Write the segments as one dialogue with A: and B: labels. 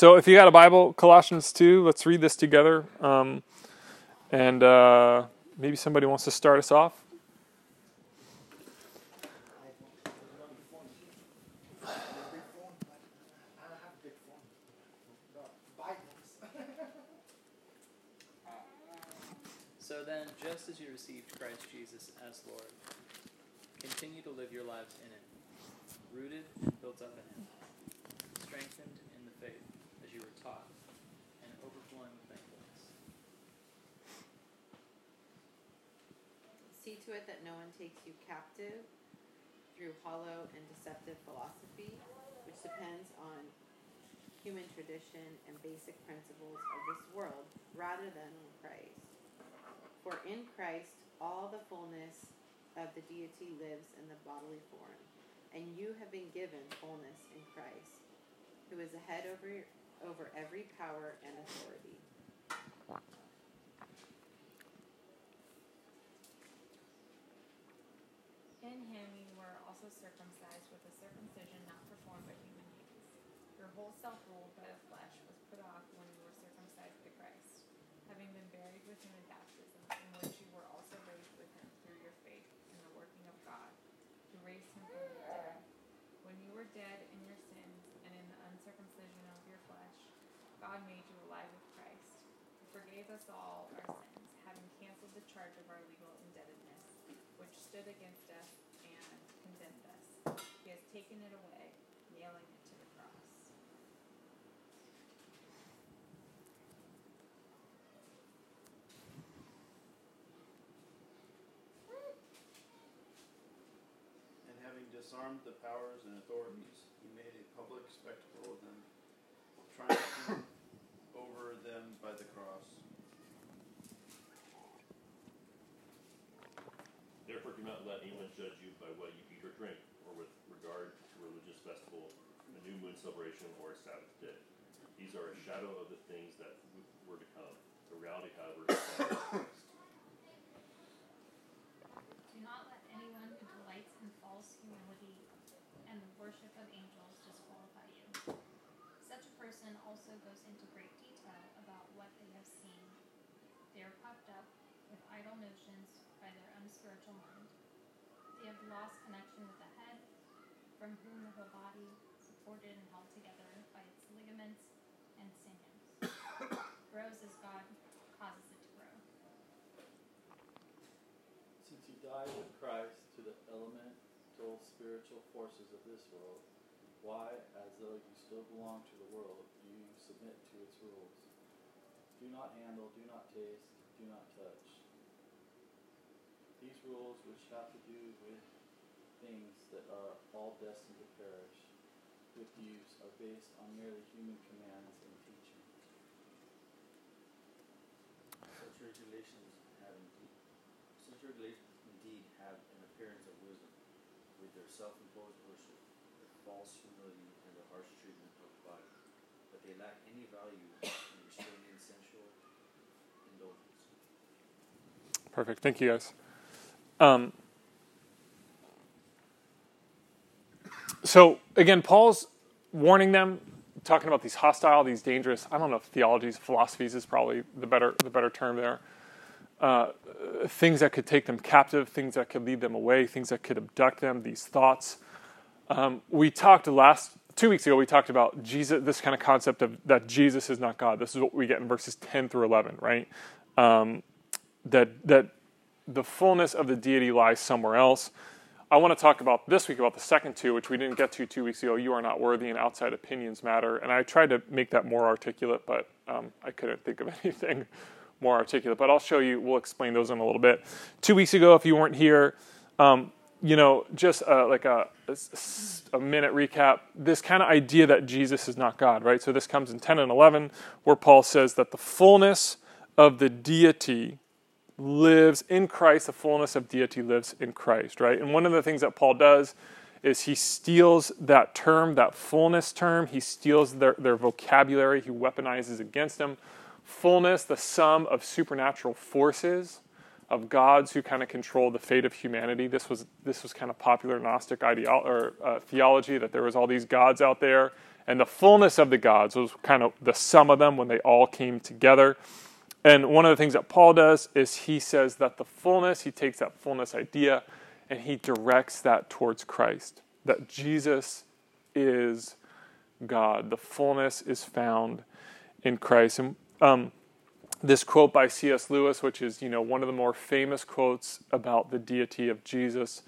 A: So if you got a Bible, Colossians 2, let's read this together. Um, and uh, maybe somebody wants to start us off.
B: So then, just as you received Christ Jesus as Lord, continue to live your lives in Him, rooted and built up in Him, strengthened in the faith as you were taught, and overflowing with thankfulness.
C: See to it that no one takes you captive through hollow and deceptive philosophy, which depends on human tradition and basic principles of this world rather than on Christ. For in Christ all the fullness of the deity lives in the bodily form, and you have been given fullness in Christ, who is the head over over every power and authority.
D: In him you were also circumcised with a circumcision not performed by human hands. Your whole self ruled by the flesh was put off when you were circumcised by Christ, having been buried with him in baptism, in which you were also raised with him through your faith in the working of God, who raised him from the dead. When you were dead in your sins and in the uncircumcision of your flesh, God made you alive with Christ, who forgave us all our sins, having canceled the charge of our legal indebtedness, which stood against us and condemned us. He has taken it away, nailing it to the cross.
E: And having disarmed the powers and authorities, he made a public spectacle of them, triumphing over them by the cross.
F: Therefore, do not let anyone judge you by what you eat or drink, or with regard to religious festival, a new moon celebration, or a Sabbath day. These are a shadow of the things that were to come. The reality, however, is found Christ.
G: Do not let anyone who delights in false humility and the worship of angels disqualify you. Such a person also goes into great detail about what they have seen. They are puffed up with idle notions by their unspiritual mind. They have lost connection with the head, from whom the whole body, supported and held together by its ligaments and sinews, grows as God causes it to grow.
H: Since you died with Christ to the elemental spiritual forces of this world, why, as though you still belong to the world, do you submit to its rules? Do not handle, do not taste, do not touch. These rules, which have to do with things that are all destined to perish, with use, are based on merely human commands and teaching.
I: Such regulations have indeed, such regulations indeed have an appearance of wisdom, with their self-imposed worship, their false humility, and their harsh treatment of the body. But they lack any value
A: Perfect. Thank you, guys. Um, so again, Paul's warning them, talking about these hostile, these dangerous. I don't know if theologies, philosophies is probably the better the better term there. Uh, things that could take them captive, things that could lead them away, things that could abduct them. These thoughts. Um, we talked last two weeks ago. We talked about Jesus. This kind of concept of that Jesus is not God. This is what we get in verses ten through eleven, right? Um, that that the fullness of the deity lies somewhere else. I want to talk about this week about the second two, which we didn't get to two weeks ago. You are not worthy, and outside opinions matter. And I tried to make that more articulate, but um, I couldn't think of anything more articulate. But I'll show you. We'll explain those in a little bit. Two weeks ago, if you weren't here, um, you know, just uh, like a, a, a minute recap. This kind of idea that Jesus is not God, right? So this comes in ten and eleven, where Paul says that the fullness of the deity lives in Christ, the fullness of deity lives in Christ, right? And one of the things that Paul does is he steals that term, that fullness term, he steals their, their vocabulary, he weaponizes against them. Fullness, the sum of supernatural forces, of gods who kind of control the fate of humanity. This was this was kind of popular Gnostic ideology or uh, theology that there was all these gods out there, and the fullness of the gods was kind of the sum of them when they all came together. And one of the things that Paul does is he says that the fullness, he takes that fullness idea and he directs that towards Christ, that Jesus is God. The fullness is found in Christ. And um, this quote by C.S. Lewis, which is you know one of the more famous quotes about the deity of Jesus,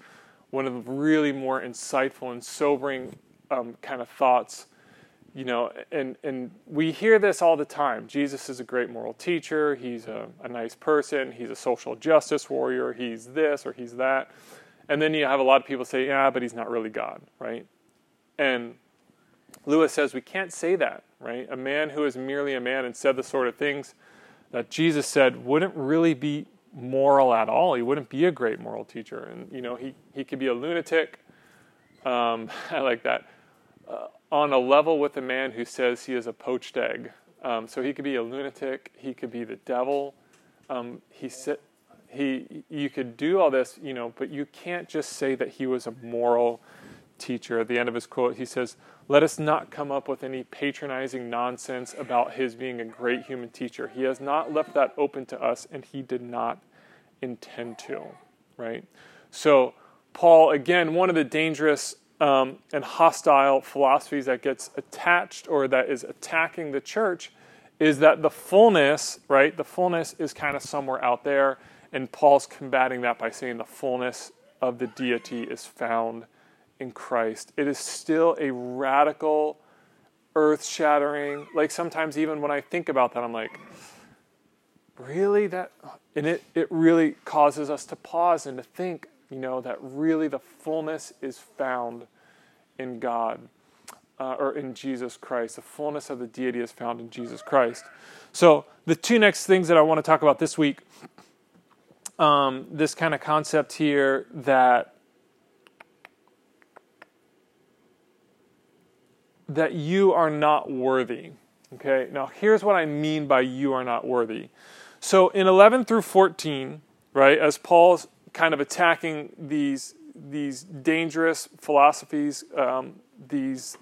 A: one of the really more insightful and sobering um, kind of thoughts. You know, and and we hear this all the time. Jesus is a great moral teacher. He's a, a nice person. He's a social justice warrior. He's this or he's that. And then you have a lot of people say, yeah, but he's not really God, right? And Lewis says we can't say that, right? A man who is merely a man and said the sort of things that Jesus said wouldn't really be moral at all. He wouldn't be a great moral teacher. And, you know, he, he could be a lunatic. Um, I like that. Uh, on a level with a man who says he is a poached egg. Um, so he could be a lunatic. He could be the devil. Um, he said he you could do all this, you know, but you can't just say that he was a moral teacher. At the end of his quote, he says, Let us not come up with any patronizing nonsense about his being a great human teacher. He has not left that open to us, and he did not intend to, right? So, Paul, again, one of the dangerous um, and hostile philosophies that gets attached or that is attacking the church is that the fullness, right? The fullness is kind of somewhere out there, and Paul's combating that by saying the fullness of the deity is found in Christ. It is still a radical, earth shattering, like sometimes even when I think about that, I'm like, really? That and it, it really causes us to pause and to think, you know, that really the fullness is found in God. Uh, or in Jesus Christ. The fullness of the deity is found in Jesus Christ. So, the two next things that I want to talk about this week um, this kind of concept here that that you are not worthy. Okay, now here's what I mean by you are not worthy. So in 11 through 14, right, as Paul's kind of attacking these these dangerous philosophies, um, these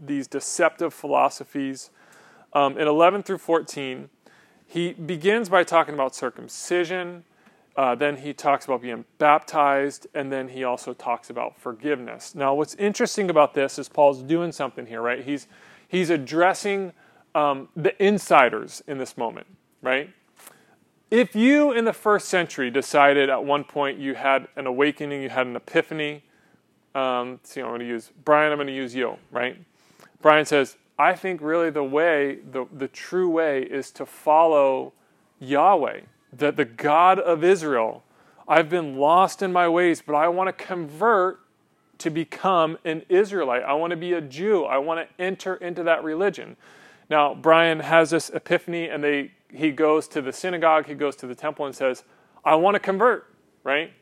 A: these deceptive philosophies, um, in 11 through 14, he begins by talking about circumcision. Uh, then he talks about being baptized, and then he also talks about forgiveness. Now, what's interesting about this is Paul's doing something here, right? He's he's addressing um, the insiders in this moment, right? If you in the first century decided at one point you had an awakening, you had an epiphany, um, see, I'm going to use Brian. I'm going to use you, right? Brian says, I think really the way, the, the true way, is to follow Yahweh that the God of Israel, I've been lost in my ways, but I want to convert to become an Israelite. I want to be a Jew. I want to enter into that religion. Now, Brian has this epiphany and they he goes to the synagogue, he goes to the temple and says, I want to convert, right?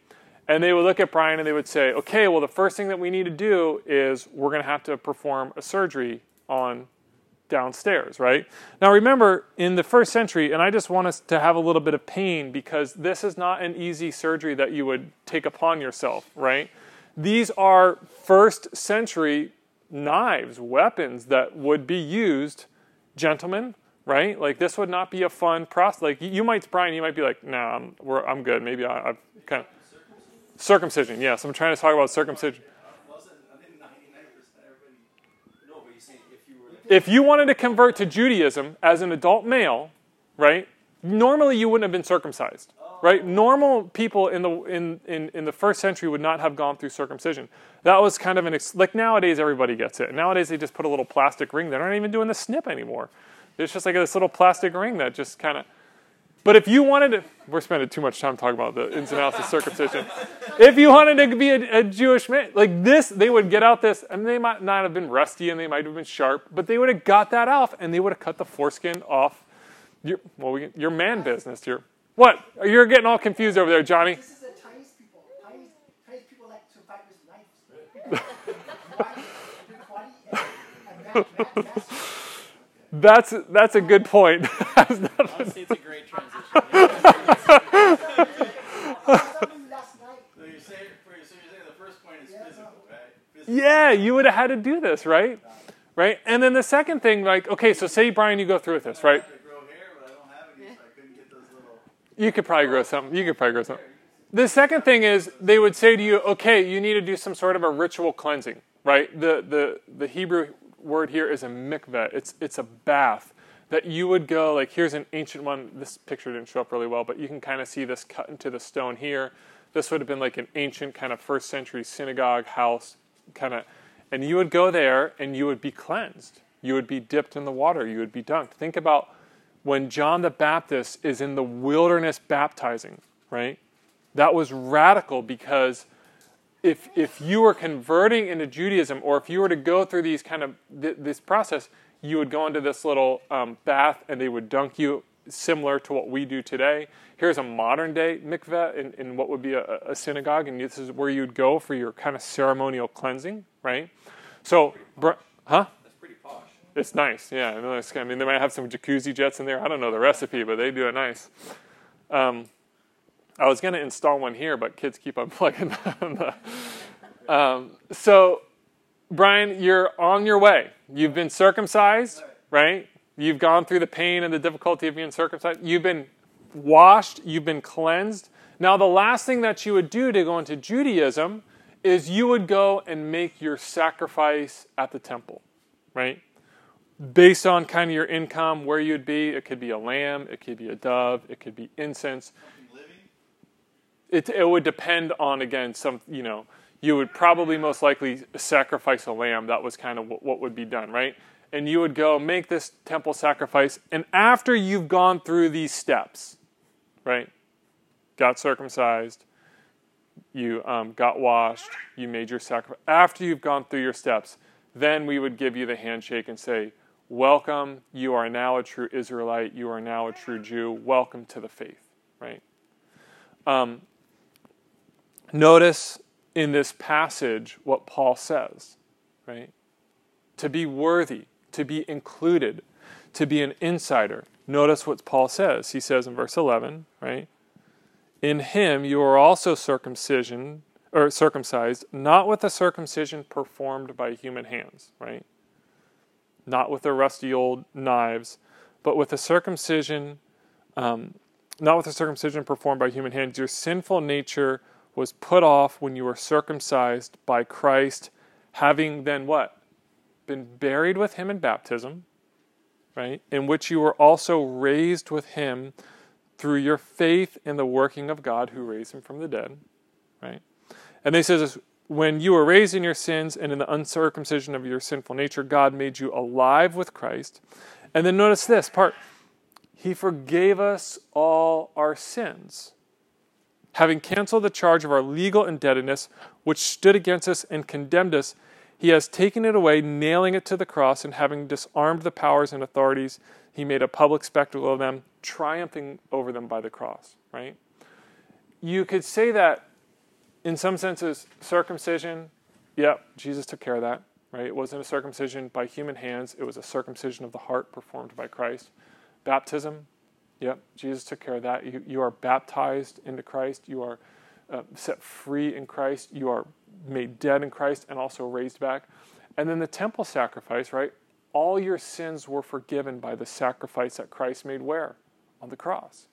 A: And they would look at Brian and they would say, okay, well, the first thing that we need to do is we're going to have to perform a surgery on downstairs, right? Now remember, in the first century, and I just want us to have a little bit of pain because this is not an easy surgery that you would take upon yourself, right? These are first century knives, weapons that would be used, gentlemen, right? Like this would not be a fun process. Like you might, Brian, you might be like, "Nah, I'm, I'm good. Maybe I, I've kind of circumcision. Yes, I'm trying to talk about circumcision. if you wanted to convert to Judaism as an adult male, right? Normally you wouldn't have been circumcised, right? Normal people in the in, in, in the first century would not have gone through circumcision. That was kind of an ex- like nowadays everybody gets it. Nowadays they just put a little plastic ring. They're not even doing the snip anymore. It's just like this little plastic ring that just kind of but if you wanted to, we're spending too much time talking about the ins and outs of circumcision. If you wanted to be a, a, Jewish man, like this, they would get out this, and they might not have been rusty and they might have been sharp, but they would have got that off and they would have cut the foreskin off your, well, we, your man business. Your, what? You're getting all confused over there, Johnny.
J: This is the Chinese people. Chinese, Chinese people like to fight with knives.
A: That's that's a good point.
B: Honestly, it's a great transition.
A: yeah, you would have had to do this, right? right? And then the second thing, like, okay, so say Brian, you go through with this, right?
E: I have to grow hair, but I don't have any, so I couldn't get those little.
A: You could probably grow something. You could probably grow something. The second thing is they would say to you, okay, you need to do some sort of a ritual cleansing, right? The the the Hebrew word here is a mikveh. It's it's a bath that you would go like here's an ancient one. This picture didn't show up really well, but you can kind of see this cut into the stone here. This would have been like an ancient kind of first century synagogue house kind of and you would go there and you would be cleansed. You would be dipped in the water, you would be dunked. Think about when John the Baptist is in the wilderness baptizing, right? That was radical because if if you were converting into Judaism, or if you were to go through these kind of th- this process, you would go into this little um, bath, and they would dunk you, similar to what we do today. Here's a modern day mikveh in, in what would be a, a synagogue, and this is where you'd go for your kind of ceremonial cleansing, right? So, br- huh?
I: That's pretty posh.
A: It's nice, yeah. I, know it's, I mean, they might have some jacuzzi jets in there. I don't know the recipe, but they do it nice. Um, I was going to install one here, but kids keep unplugging them. um, so, Brian, you're on your way. You've been circumcised, right? You've gone through the pain and the difficulty of being circumcised. You've been washed. You've been cleansed. Now, the last thing that you would do to go into Judaism is you would go and make your sacrifice at the temple, right? Based on kind of your income, where you'd be. It could be a lamb, it could be a dove, it could be incense. It, it would depend on, again, some, you know, you would probably most likely sacrifice a lamb. That was kind of what, what would be done, right? And you would go make this temple sacrifice. And after you've gone through these steps, right? Got circumcised, you um, got washed, you made your sacrifice. After you've gone through your steps, then we would give you the handshake and say, Welcome, you are now a true Israelite, you are now a true Jew, welcome to the faith, right? Um, notice in this passage what Paul says, right? To be worthy, to be included, to be an insider. Notice what Paul says. He says in verse 11, right? In him you are also circumcision or circumcised, not with a circumcision performed by human hands, right? Not with the rusty old knives, but with a circumcision, um, not with a circumcision performed by human hands. Your sinful nature was put off when you were circumcised by Christ, having then what? Been buried with him in baptism, right? In which you were also raised with him through your faith in the working of God who raised him from the dead, right? And they says when you were raised in your sins and in the uncircumcision of your sinful nature, God made you alive with Christ. And then notice this part. He forgave us all our sins, having canceled the charge of our legal indebtedness, which stood against us and condemned us. He has taken it away, nailing it to the cross, and having disarmed the powers and authorities, he made a public spectacle of them, triumphing over them by the cross, right? You could say that in some senses, circumcision, yep, Jesus took care of that, right? It wasn't a circumcision by human hands, it was a circumcision of the heart performed by Christ. Baptism, yep, Jesus took care of that. You, you are baptized into Christ, you are uh, set free in Christ, you are made dead in Christ, and also raised back. And then the temple sacrifice, right? All your sins were forgiven by the sacrifice that Christ made where? On the cross.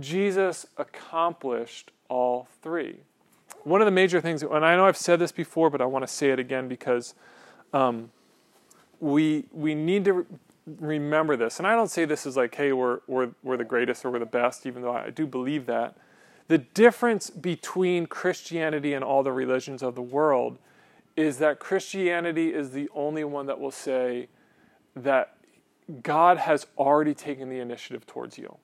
A: Jesus accomplished all three. One of the major things, and I know I've said this before, but I want to say it again because um, we we need to remember this. And I don't say this as like, hey, we're we're we're the greatest or we're the best, even though I do believe that. The difference between Christianity and all the religions of the world is that Christianity is the only one that will say that God has already taken the initiative towards you.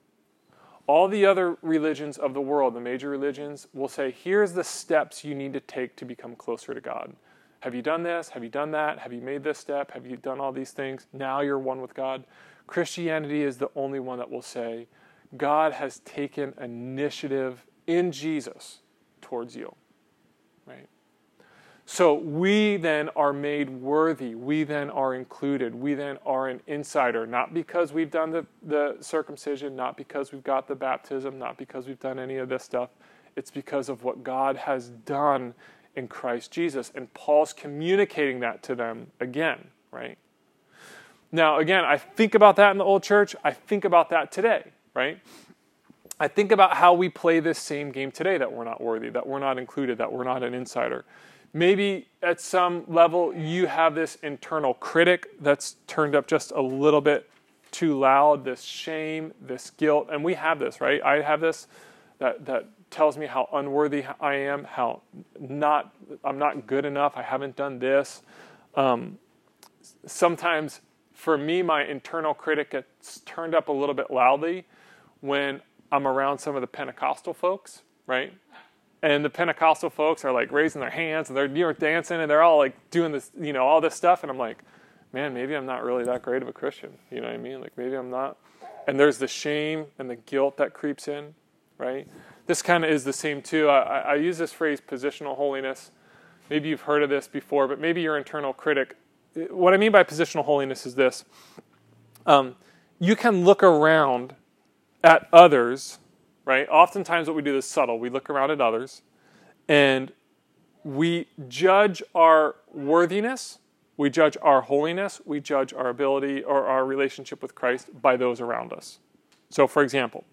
A: All the other religions of the world, the major religions, will say, here's the steps you need to take to become closer to God. Have you done this? Have you done that? Have you made this step? Have you done all these things? Now you're one with God. Christianity is the only one that will say, God has taken initiative in Jesus towards you. Right? So we then are made worthy. We then are included. We then are an insider, not because we've done the, the circumcision, not because we've got the baptism, not because we've done any of this stuff. It's because of what God has done in Christ Jesus. And Paul's communicating that to them again, right? Now, again, I think about that in the old church. I think about that today, right? I think about how we play this same game today that we're not worthy, that we're not included, that we're not an insider. Maybe at some level you have this internal critic that's turned up just a little bit too loud, this shame, this guilt, and we have this, right? I have this that that tells me how unworthy I am, how not I'm not good enough, I haven't done this. Um, sometimes for me, my internal critic gets turned up a little bit loudly when I'm around some of the Pentecostal folks, right? And the Pentecostal folks are like raising their hands and they're you know, dancing and they're all like doing this, you know, all this stuff. And I'm like, man, maybe I'm not really that great of a Christian. You know what I mean? Like maybe I'm not. And there's the shame and the guilt that creeps in, right? This kind of is the same too. I, I use this phrase positional holiness. Maybe you've heard of this before, but maybe your internal critic. What I mean by positional holiness is this um, you can look around at others, right? Oftentimes, what we do is subtle. We look around at others and we judge our worthiness, we judge our holiness, we judge our ability or our relationship with Christ by those around us. So, for example,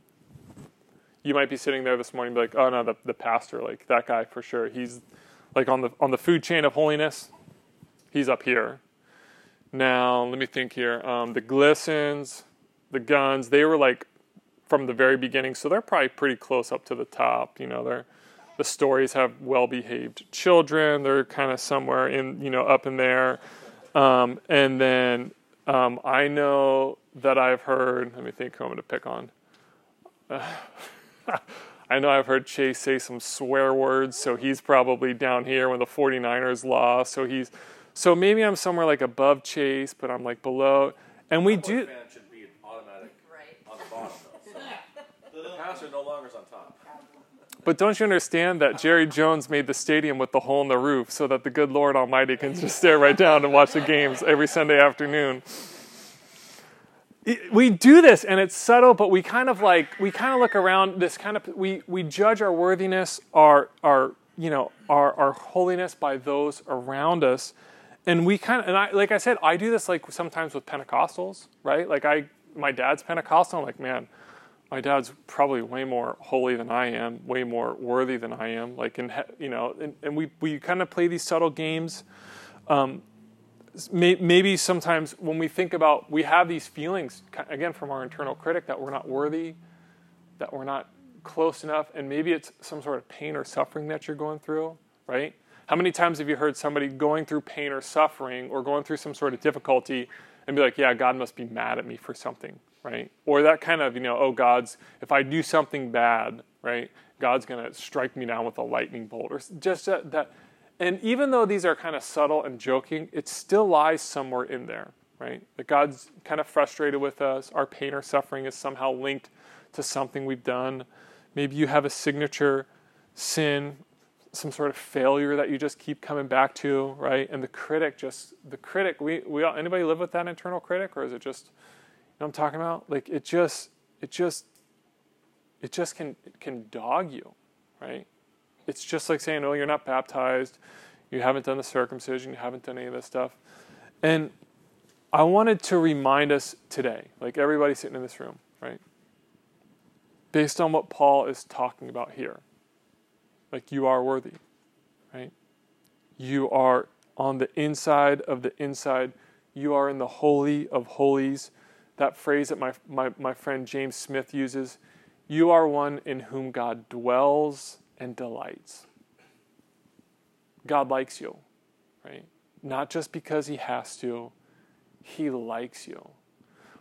A: you might be sitting there this morning be like, oh no, the, the pastor, like that guy for sure. He's like on the on the food chain of holiness, he's up here. Now, let me think here. Um, the glistens, the Guns, they were like from the very beginning, so they're probably pretty close up to the top. You know, they're the stories have well-behaved children. They're kind of somewhere in you know up in there, um, and then um, I know that I've heard. Let me think. Who I'm going to pick on. Uh, I know I've heard Chase say some swear words, so he's probably down here when the 49ers lost. So he's so maybe I'm somewhere like above Chase, but I'm like below. And we
F: Cowboy
A: do
F: fan should be automatic
C: Right.
F: on the bottom though. So the passer no longer is on top.
A: But don't you understand that Jerry Jones made the stadium with the hole in the roof so that the good Lord Almighty can just stare right down and watch the games every Sunday afternoon? We do this and it's subtle, but we kind of like we kind of look around this kind of we we judge our worthiness, our our you know our our holiness by those around us, and we kind of and I like I said I do this like sometimes with Pentecostals, right? Like I my dad's Pentecostal, I'm like man, my dad's probably way more holy than I am, way more worthy than I am. Like, he- you know, and, and we we kind of play these subtle games. Um, maybe sometimes when we think about, we have these feelings again from our internal critic that we're not worthy, that we're not close enough, and maybe it's some sort of pain or suffering that you're going through, right? How many times have you heard somebody going through pain or suffering or going through some sort of difficulty and be like, yeah, God must be mad at me for something, right? Or that kind of, you know, oh, God's, if I do something bad, right, God's going to strike me down with a lightning bolt or just that, that. And even though these are kind of subtle and joking, it still lies somewhere in there, right? That God's kind of frustrated with us. Our pain or suffering is somehow linked to something we've done. Maybe you have a signature sin some sort of failure that you just keep coming back to, right? And the critic just the critic. We we all, anybody live with that internal critic, or is it just you know I'm talking about? Like it just it just it just can it can dog you, right? It's just like saying, "Oh, you're not baptized, you haven't done the circumcision, you haven't done any of this stuff," and I wanted to remind us today, like everybody sitting in this room, right? Based on what Paul is talking about here like you are worthy, right? You are on the inside of the inside. You are in the holy of holies. That phrase that my, my, my friend James Smith uses you are one in whom God dwells and delights. God likes you, right? Not just because he has to, he likes you.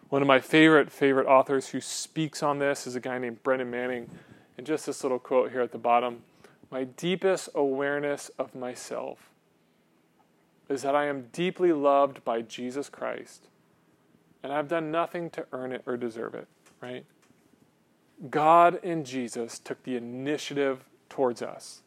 A: One of my favorite, favorite authors who speaks on this is a guy named Brennan Manning. And just this little quote here at the bottom My deepest awareness of myself is that I am deeply loved by Jesus Christ, and I've done nothing to earn it or deserve it, right? God and Jesus took the initiative towards us.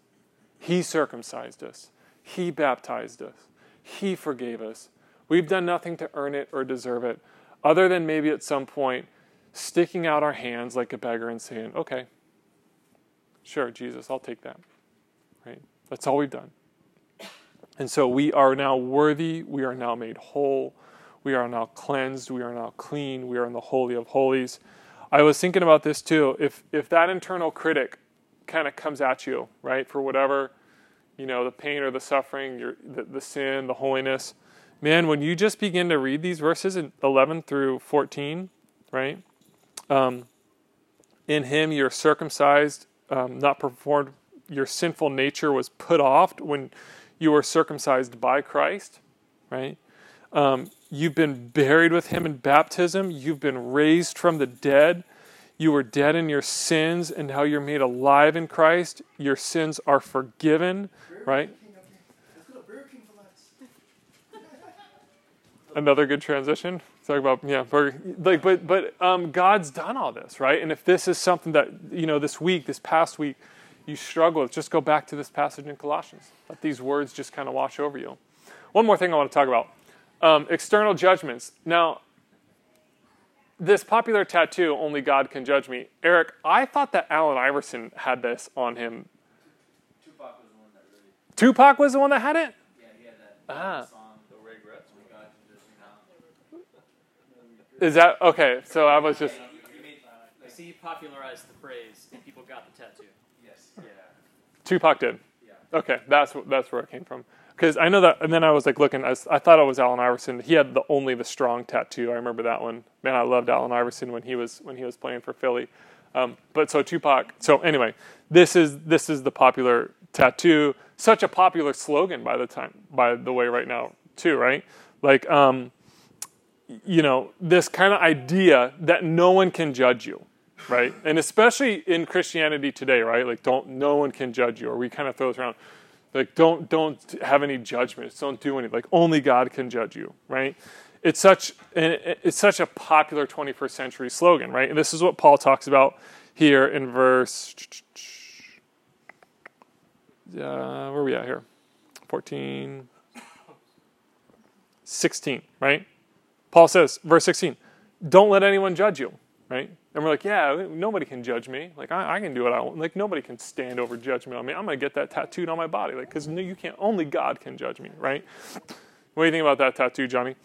A: He circumcised us, He baptized us, He forgave us. We've done nothing to earn it or deserve it, other than maybe at some point sticking out our hands like a beggar and saying, Okay, sure, Jesus, I'll take that. Right? That's all we've done. And so we are now worthy, we are now made whole, we are now cleansed, we are now clean, we are in the holy of holies. I was thinking about this too. If if that internal critic kind of comes at you, right, for whatever, you know, the pain or the suffering, your the, the sin, the holiness, man, when you just begin to read these verses in 11 through 14, right? Um, in him you're circumcised, um, not performed. Your sinful nature was put off when you were circumcised by Christ, right? Um, you've been buried with him in baptism. You've been raised from the dead. You were dead in your sins, and now you're made alive in Christ. Your sins are forgiven, right? Another good transition. Talk about yeah, like but but um, God's done all this, right? And if this is something that you know this week, this past week, you struggle with, just go back to this passage in Colossians. Let these words just kind of wash over you. One more thing I want to talk about um, external judgments. Now, this popular tattoo, Only God Can Judge Me. Eric, I thought that Allen Iverson had this on him.
H: Tupac was the one that really.
A: Tupac was the one that had it?
H: Yeah, he had that
A: Ah.
H: song, The Regrets, when God can just, you know.
A: Is that okay? So I was just.
B: Made, I see you popularized the phrase, and people got the tattoo.
H: Yes. Yeah.
A: Tupac did.
H: Yeah.
A: Okay, that's wh- that's where it came from. Because I know that, and then I was like looking. I thought it was Allen Iverson. He had the only the strong tattoo. I remember that one. Man, I loved Allen Iverson when he was when he was playing for Philly. Um, but so Tupac. So anyway, this is this is the popular tattoo. Such a popular slogan by the time by the way right now too. Right, like um, you know this kind of idea that no one can judge you right and especially in christianity today right like don't no one can judge you or we kind of throw this around like don't don't have any judgments. Don't do any like only god can judge you right? It's such it's such a popular 21st century slogan right? And this is what paul talks about here in verse uh, where are we at here? 14 16 right? Paul says, verse 16, don't let anyone judge you, right? And we're like, yeah, nobody can judge me. Like, I, I can do what I want. Like, nobody can stand over judgment on me. I'm going to get that tattooed on my body. Like, because no, you can't, only God can judge me, right? What do you think about that tattoo, Johnny?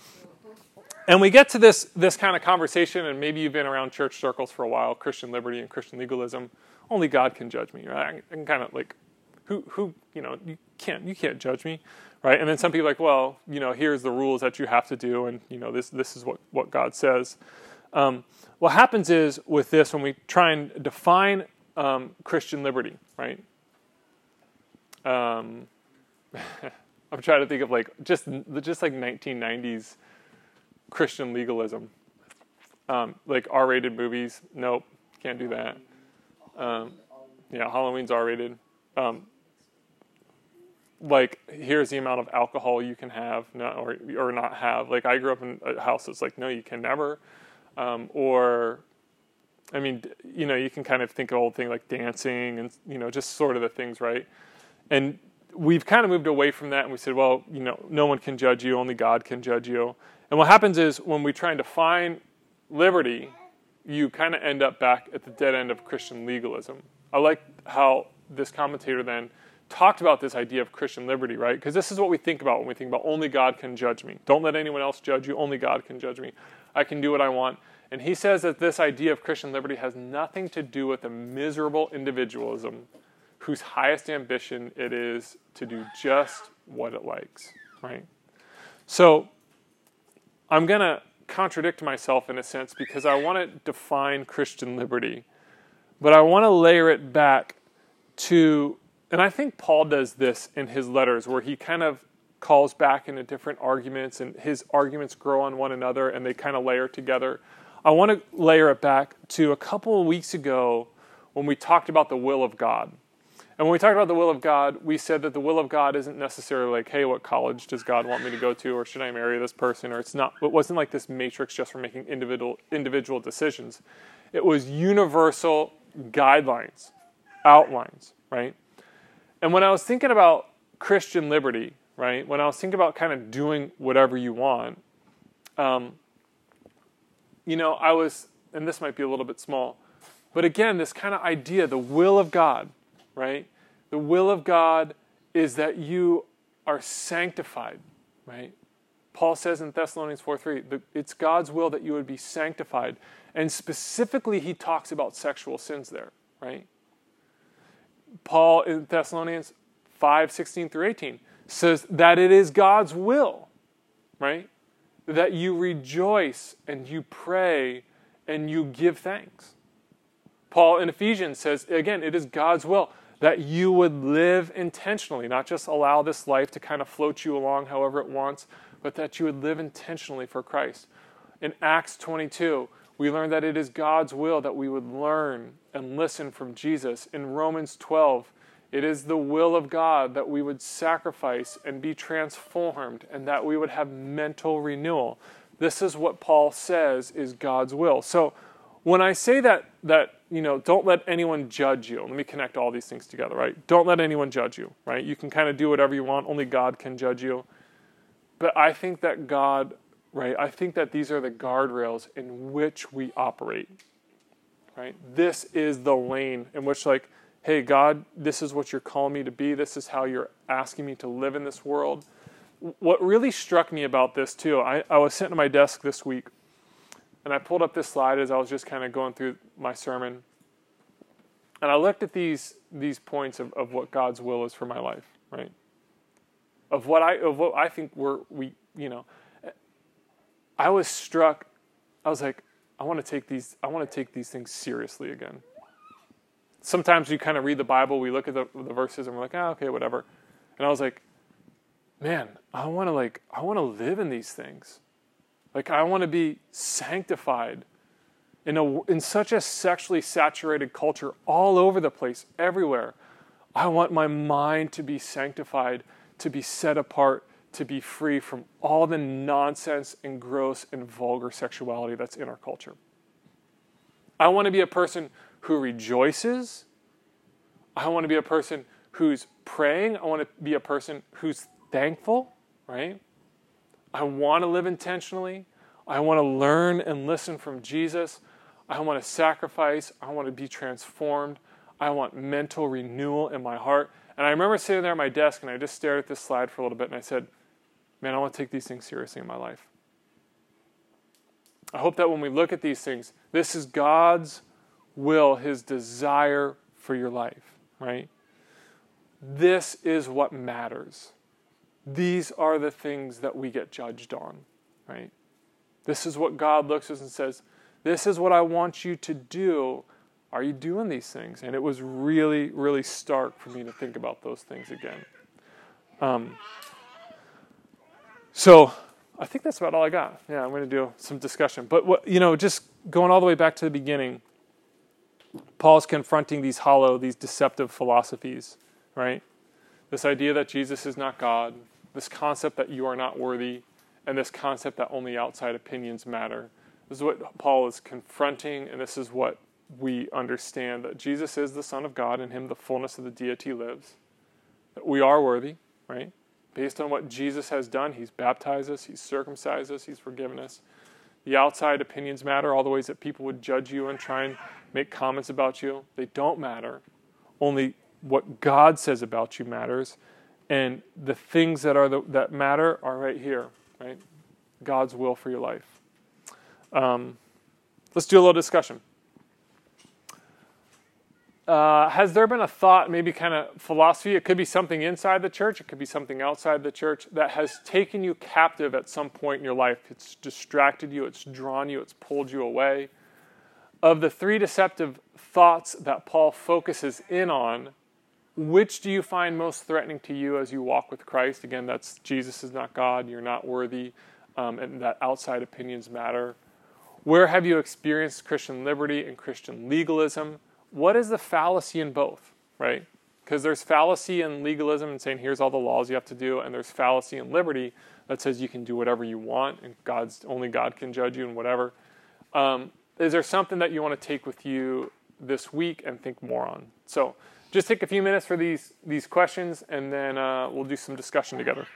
A: And we get to this, this kind of conversation, and maybe you've been around church circles for a while Christian liberty and Christian legalism. Only God can judge me, right? I can kind of like, who, who, you know, you can't, you can't judge me, right? And then some people are like, well, you know, here's the rules that you have to do, and you know, this, this is what, what God says. Um, what happens is with this, when we try and define um, Christian liberty, right? Um, I'm trying to think of like just just like 1990s Christian legalism, um, like R-rated movies. Nope, can't do that. Um, yeah, Halloween's R-rated. Um, like here's the amount of alcohol you can have or or not have. Like I grew up in a house that's like no, you can never. Um, or I mean, you know, you can kind of think of old thing like dancing and you know just sort of the things, right? And we've kind of moved away from that, and we said, well, you know, no one can judge you, only God can judge you. And what happens is when we try and define liberty, you kind of end up back at the dead end of Christian legalism. I like how this commentator then talked about this idea of Christian liberty, right? Because this is what we think about when we think about only God can judge me. Don't let anyone else judge you, only God can judge me. I can do what I want. And he says that this idea of Christian liberty has nothing to do with a miserable individualism whose highest ambition it is to do just what it likes, right? So I'm going to contradict myself in a sense because I want to define Christian liberty, but I want to layer it back to, and I think Paul does this in his letters where he kind of calls back into different arguments and his arguments grow on one another and they kind of layer together. I want to layer it back to a couple of weeks ago when we talked about the will of God. And when we talked about the will of God, we said that the will of God isn't necessarily like, hey, what college does God want me to go to, or should I marry this person, or it's not. It wasn't like this matrix just for making individual individual decisions. It was universal guidelines, outlines, right? And when I was thinking about Christian liberty, right, when I was thinking about kind of doing whatever you want, um, you know, I was, and this might be a little bit small, but again, this kind of idea, the will of God, right? The will of God is that you are sanctified, right? Paul says in Thessalonians 4 3, it's God's will that you would be sanctified. And specifically, he talks about sexual sins there, right? Paul in Thessalonians 5 16 through 18 says that it is God's will, right? That you rejoice and you pray and you give thanks. Paul in Ephesians says, again, it is God's will that you would live intentionally, not just allow this life to kind of float you along however it wants, but that you would live intentionally for Christ. In Acts 22, we learn that it is God's will that we would learn and listen from Jesus. In Romans 12, it is the will of God that we would sacrifice and be transformed and that we would have mental renewal. This is what Paul says is God's will. So when I say that that you know, don't let anyone judge you. Let me connect all these things together, right? Don't let anyone judge you, right? You can kind of do whatever you want. Only God can judge you. But I think that God, right? I think that these are the guardrails in which we operate. Right? This is the lane in which like hey, God, this is what you're calling me to be. This is how you're asking me to live in this world. What really struck me about this, too, I, I was sitting at my desk this week and I pulled up this slide as I was just kind of going through my sermon. And I looked at these, these points of, of what God's will is for my life, right? Of what I, of what I think we're, we, you know, I was struck. I was like, I want to take these, I want to take these things seriously again sometimes you kind of read the Bible, we look at the, the verses and we're like, ah, okay, whatever. And I was like, man, I want to like, I want to live in these things. Like, I want to be sanctified in, a, in such a sexually saturated culture all over the place, everywhere. I want my mind to be sanctified, to be set apart, to be free from all the nonsense and gross and vulgar sexuality that's in our culture. I want to be a person who rejoices. I want to be a person who's praying. I want to be a person who's thankful, right? I want to live intentionally. I want to learn and listen from Jesus. I want to sacrifice. I want to be transformed. I want mental renewal in my heart. And I remember sitting there at my desk and I just stared at this slide for a little bit and I said, Man, I want to take these things seriously in my life. I hope that when we look at these things, this is God's will, his desire for your life, right? This is what matters. These are the things that we get judged on, right? This is what God looks at us and says, This is what I want you to do. Are you doing these things? And it was really, really stark for me to think about those things again. Um, so I think that's about all I got. Yeah, I'm going to do some discussion. But, what, you know, just going all the way back to the beginning Paul's confronting these hollow, these deceptive philosophies, right? This idea that Jesus is not God, this concept that you are not worthy, and this concept that only outside opinions matter. This is what Paul is confronting, and this is what we understand that Jesus is the Son of God, in him the fullness of the deity lives. That we are worthy, right? Based on what Jesus has done, he's baptized us, he's circumcised us, he's forgiven us. The outside opinions matter, all the ways that people would judge you and try and make comments about you. They don't matter. Only what God says about you matters. And the things that are the, that matter are right here, right? God's will for your life. Um, let's do a little discussion. Uh, has there been a thought, maybe kind of philosophy? It could be something inside the church, it could be something outside the church that has taken you captive at some point in your life. It's distracted you, it's drawn you, it's pulled you away. Of the three deceptive thoughts that Paul focuses in on, which do you find most threatening to you as you walk with Christ? Again, that's Jesus is not God, you're not worthy, um, and that outside opinions matter. Where have you experienced Christian liberty and Christian legalism? What is the fallacy in both, right? Because there's fallacy in legalism and saying here's all the laws you have to do, and there's fallacy in liberty that says you can do whatever you want and God's only God can judge you and whatever. Um, is there something that you want to take with you this week and think more on? So just take a few minutes for these these questions, and then uh, we'll do some discussion together.